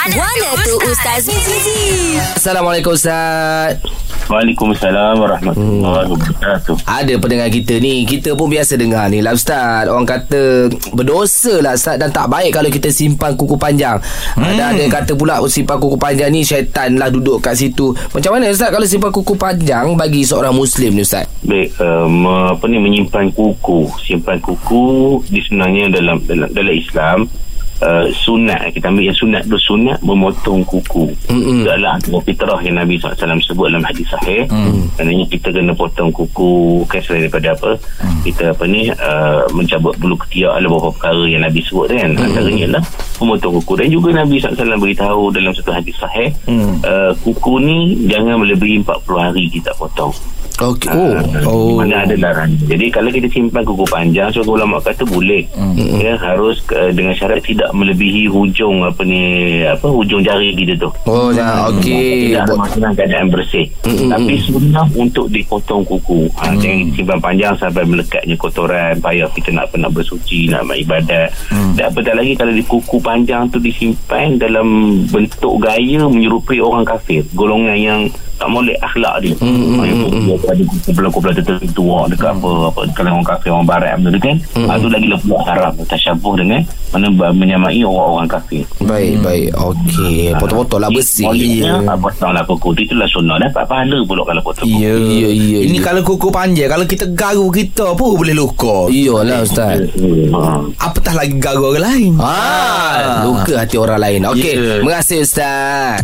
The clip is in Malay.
Mana tu Ustaz? Mizi? Assalamualaikum Ustaz. Waalaikumsalam warahmatullahi wabarakatuh. Ada pendengar kita ni Kita pun biasa dengar ni lah Ustaz. Orang kata Berdosa lah Ustaz Dan tak baik kalau kita simpan kuku panjang. Hmm. Ada ada yang kata pula Simpan kuku panjang ni Syaitan lah duduk kat situ. Macam mana Ustaz Kalau simpan kuku panjang Bagi seorang Muslim ni Ustaz? Baik, um, apa ni menyimpan kuku, simpan kuku di sebenarnya dalam dalam dalam Islam uh, sunat kita ambil yang sunat tu sunat memotong kuku. Mm-mm. Itu adalah fitrah yang Nabi SAW sebut dalam hadis sahih. Mm. Maknanya kita kena potong kuku kan selain daripada apa? Mm. Kita apa ni uh, mencabut bulu ketiak ada beberapa perkara yang Nabi sebut kan. Mm. Antaranya lah memotong kuku dan juga Nabi SAW beritahu dalam satu hadis sahih mm. uh, kuku ni jangan melebihi 40 hari kita potong. Okey. Oh. Oh. Mana ada larangan. Jadi kalau kita simpan kuku panjang, so ulama kata boleh. Mm-hmm. Ya harus uh, dengan syarat tidak melebihi hujung apa ni apa hujung jari kita tu. Oh, jangan. Okey. Tidak ada masalah keadaan bersih. Mm-hmm. Tapi sunnah untuk dipotong kuku. Ha, mm. Jangan simpan panjang sampai melekatnya kotoran. Payah kita nak pernah bersuci, nak buat ibadat. Mm. Dan apatah lagi kalau di kuku panjang tu disimpan dalam bentuk gaya menyerupai orang kafir. Golongan yang tak molek akhlak dia. Mm-hmm. Dia ada kumpulan-kumpulan tertentu ah, dekat apa, apa kalau orang kafir orang barat benda tu kan. Mm-hmm. Itu lagi lebih haram tasyabuh dengan mana menyamai orang-orang kafir. Baik, baik. Okey. Potong-potong lah bersih. Moleknya yeah. potong lah kuku tu itulah sunnah dapat pahala pula kalau potong kuku. Ya, Ya, ya, Ini ya. kalau kuku panjang Kalau kita garu kita pun boleh luka Iyalah Ustaz. Ha. Apatah lagi garu orang lain Ah, luka hati orang lain. Okey, Ya. terima kasih Ustaz.